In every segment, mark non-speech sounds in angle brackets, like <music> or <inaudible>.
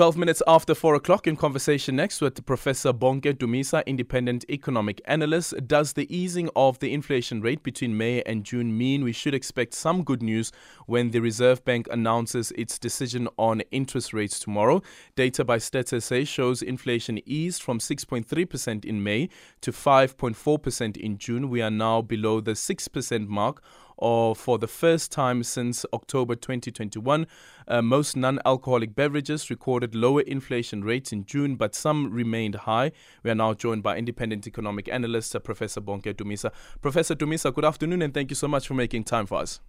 12 minutes after 4 o'clock in conversation next with Professor Bonke Dumisa, independent economic analyst. Does the easing of the inflation rate between May and June mean we should expect some good news when the Reserve Bank announces its decision on interest rates tomorrow? Data by Stats SA shows inflation eased from 6.3% in May to 5.4% in June. We are now below the 6% mark or for the first time since October 2021. Uh, most non alcoholic beverages recorded lower inflation rates in June, but some remained high. We are now joined by independent economic analyst, uh, Professor Bonke Dumisa. Professor Dumisa, good afternoon and thank you so much for making time for us.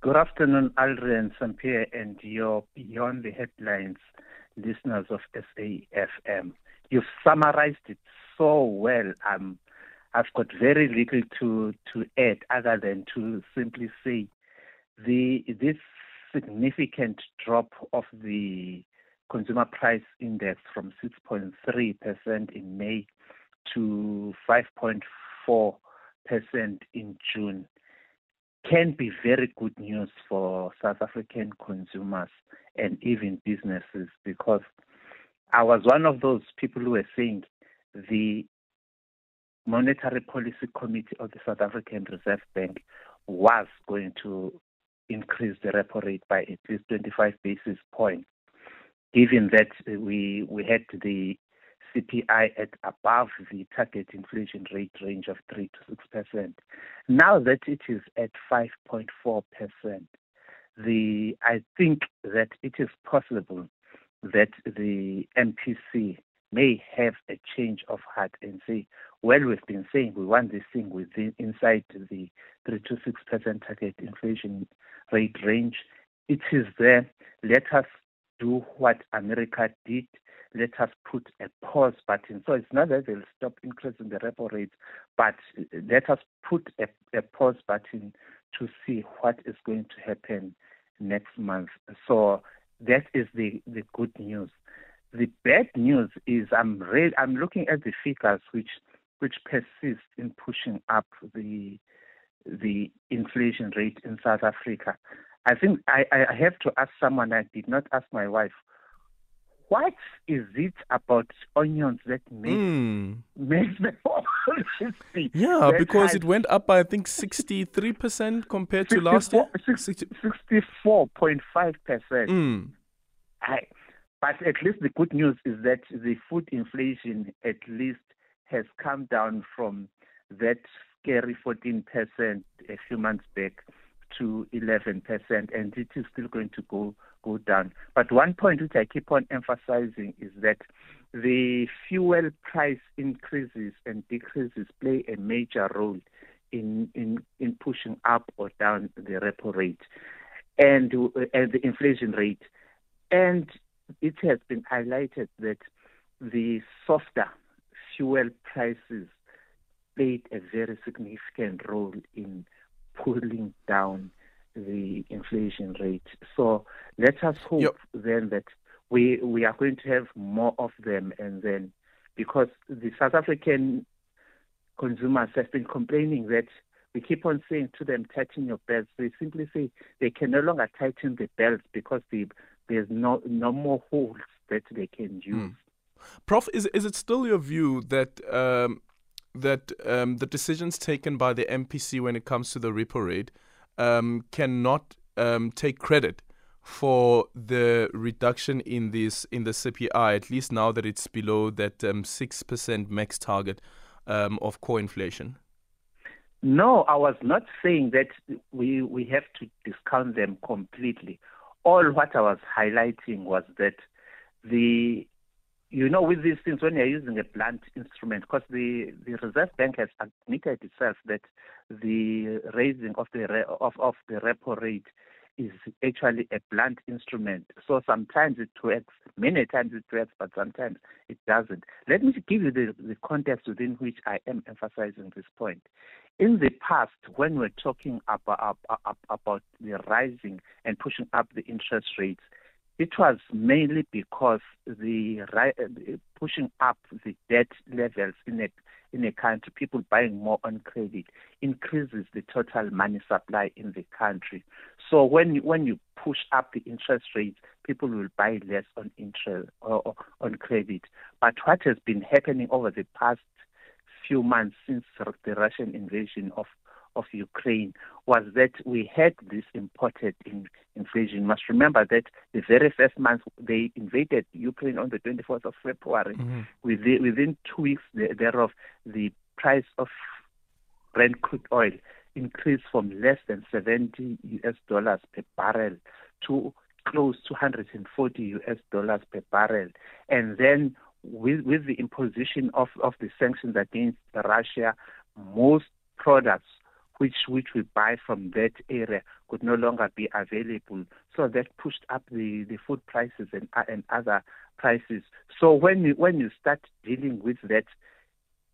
Good afternoon, Aldrin Sampear, and your Beyond the Headlines listeners of SAFM. You've summarized it so well. I'm I've got very little to, to add other than to simply say the this significant drop of the consumer price index from 6.3% in May to 5.4% in June can be very good news for South African consumers and even businesses because I was one of those people who were saying the Monetary Policy Committee of the South African Reserve Bank was going to increase the repo rate by at least 25 basis points, given that we we had the CPI at above the target inflation rate range of 3 to 6 percent. Now that it is at 5.4 percent, the I think that it is possible that the MPC may have a change of heart and say, well, we've been saying we want this thing within inside the 3 to 6 percent target inflation rate range. It is there. Let us do what America did. Let us put a pause button. So it's not that they'll stop increasing the repo rate, but let us put a, a pause button to see what is going to happen next month. So that is the, the good news. The bad news is I'm re- I'm looking at the figures which which persist in pushing up the the inflation rate in South Africa. I think I, I have to ask someone I did not ask my wife. What is it about onions that makes mm. makes them Yeah, because it went up by I think sixty three percent compared to last year. Sixty four point five percent. Hmm. But at least the good news is that the food inflation at least has come down from that scary 14% a few months back to 11%, and it is still going to go go down. But one point which I keep on emphasizing is that the fuel price increases and decreases play a major role in in, in pushing up or down the repo rate and, and the inflation rate. And it has been highlighted that the softer fuel prices played a very significant role in pulling down the inflation rate. So let us hope yep. then that we we are going to have more of them and then because the South African consumers have been complaining that we keep on saying to them tighten your belts. They simply say they can no longer tighten the belts because the there's no no more holes that they can use. Mm. Prof, is is it still your view that um, that um, the decisions taken by the MPC when it comes to the repo rate um, cannot um, take credit for the reduction in this in the CPI, at least now that it's below that um, six percent max target um, of core inflation? No, I was not saying that we we have to discount them completely all what I was highlighting was that the you know, with these things, when you're using a blunt instrument, because the, the Reserve Bank has admitted itself that the raising of the of, of the repo rate is actually a blunt instrument. So sometimes it works, many times it works, but sometimes it doesn't. Let me give you the, the context within which I am emphasizing this point. In the past, when we're talking about, about the rising and pushing up the interest rates, it was mainly because eh, the pushing up the debt levels in a in a country, people buying more on credit, increases the total money supply in the country. So when you, when you push up the interest rates, people will buy less on interest or, or on credit. But what has been happening over the past few months since the Russian invasion of of Ukraine was that we had this imported in inflation. You must remember that the very first month they invaded Ukraine on the 24th of February. Mm-hmm. Within, within two weeks thereof, the price of Brent crude oil increased from less than 70 US dollars per barrel to close to 140 US dollars per barrel. And then with, with the imposition of, of the sanctions against Russia, most products which which we buy from that area could no longer be available. So that pushed up the, the food prices and uh, and other prices. So when you when you start dealing with that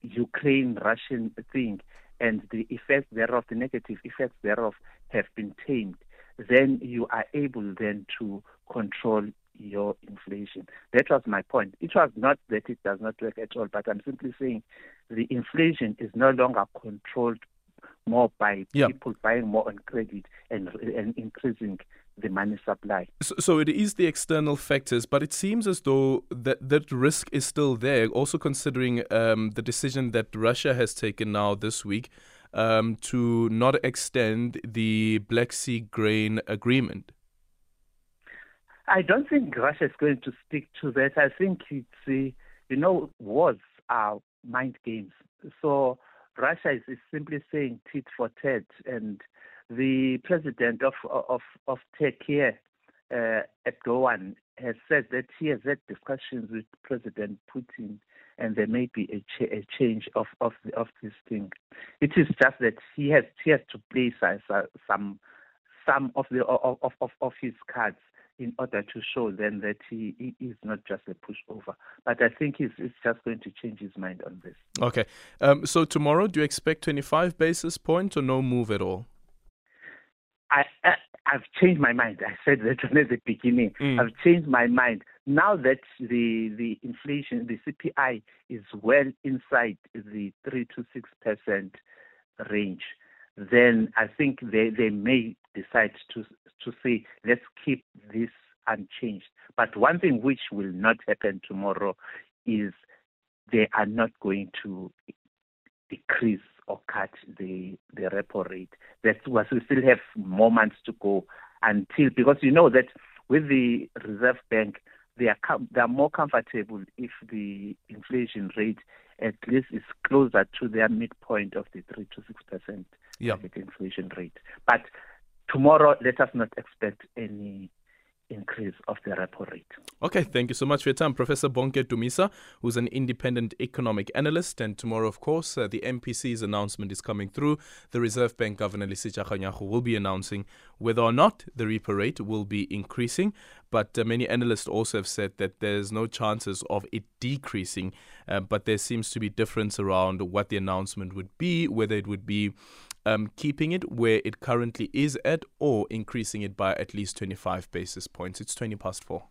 Ukraine Russian thing and the effects thereof, the negative effects thereof have been tamed, then you are able then to control your inflation. That was my point. It was not that it does not work at all, but I'm simply saying the inflation is no longer controlled more by yep. people buying more on credit and, and increasing the money supply. So, so, it is the external factors, but it seems as though that that risk is still there. Also considering um, the decision that Russia has taken now this week um, to not extend the Black Sea grain agreement. I don't think Russia is going to stick to that. I think it's, uh, you know, wars are mind games. So Russia is, is simply saying tit for tat, and the president of of of Turkey, uh, Erdogan, has said that he has had discussions with President Putin, and there may be a, a change of of of this thing. It is just that he has he has to play some some of the of of, of his cards in order to show them that he, he is not just a pushover. But I think he's, he's just going to change his mind on this. Okay. Um, so tomorrow, do you expect 25 basis points or no move at all? I, I I've changed my mind. I said that <laughs> at the beginning. Mm. I've changed my mind now that the the inflation, the CPI, is well inside the three to six percent range. Then I think they they may decide to to say, let's keep this unchanged. But one thing which will not happen tomorrow is they are not going to decrease or cut the the repo rate. That's what we still have more months to go until because you know that with the Reserve Bank they are com- they are more comfortable if the inflation rate at least is closer to their midpoint of the three to six percent yeah. inflation rate. But tomorrow, let us not expect any increase of the repo rate. Okay, thank you so much for your time, Professor Bonke Dumisa, who's an independent economic analyst. And tomorrow, of course, uh, the MPC's announcement is coming through. The Reserve Bank Governor Lesetja Kganyago will be announcing whether or not the repo rate will be increasing. But uh, many analysts also have said that there's no chances of it decreasing. Uh, but there seems to be difference around what the announcement would be, whether it would be um, keeping it where it currently is at or increasing it by at least 25 basis points. It's 20 past four.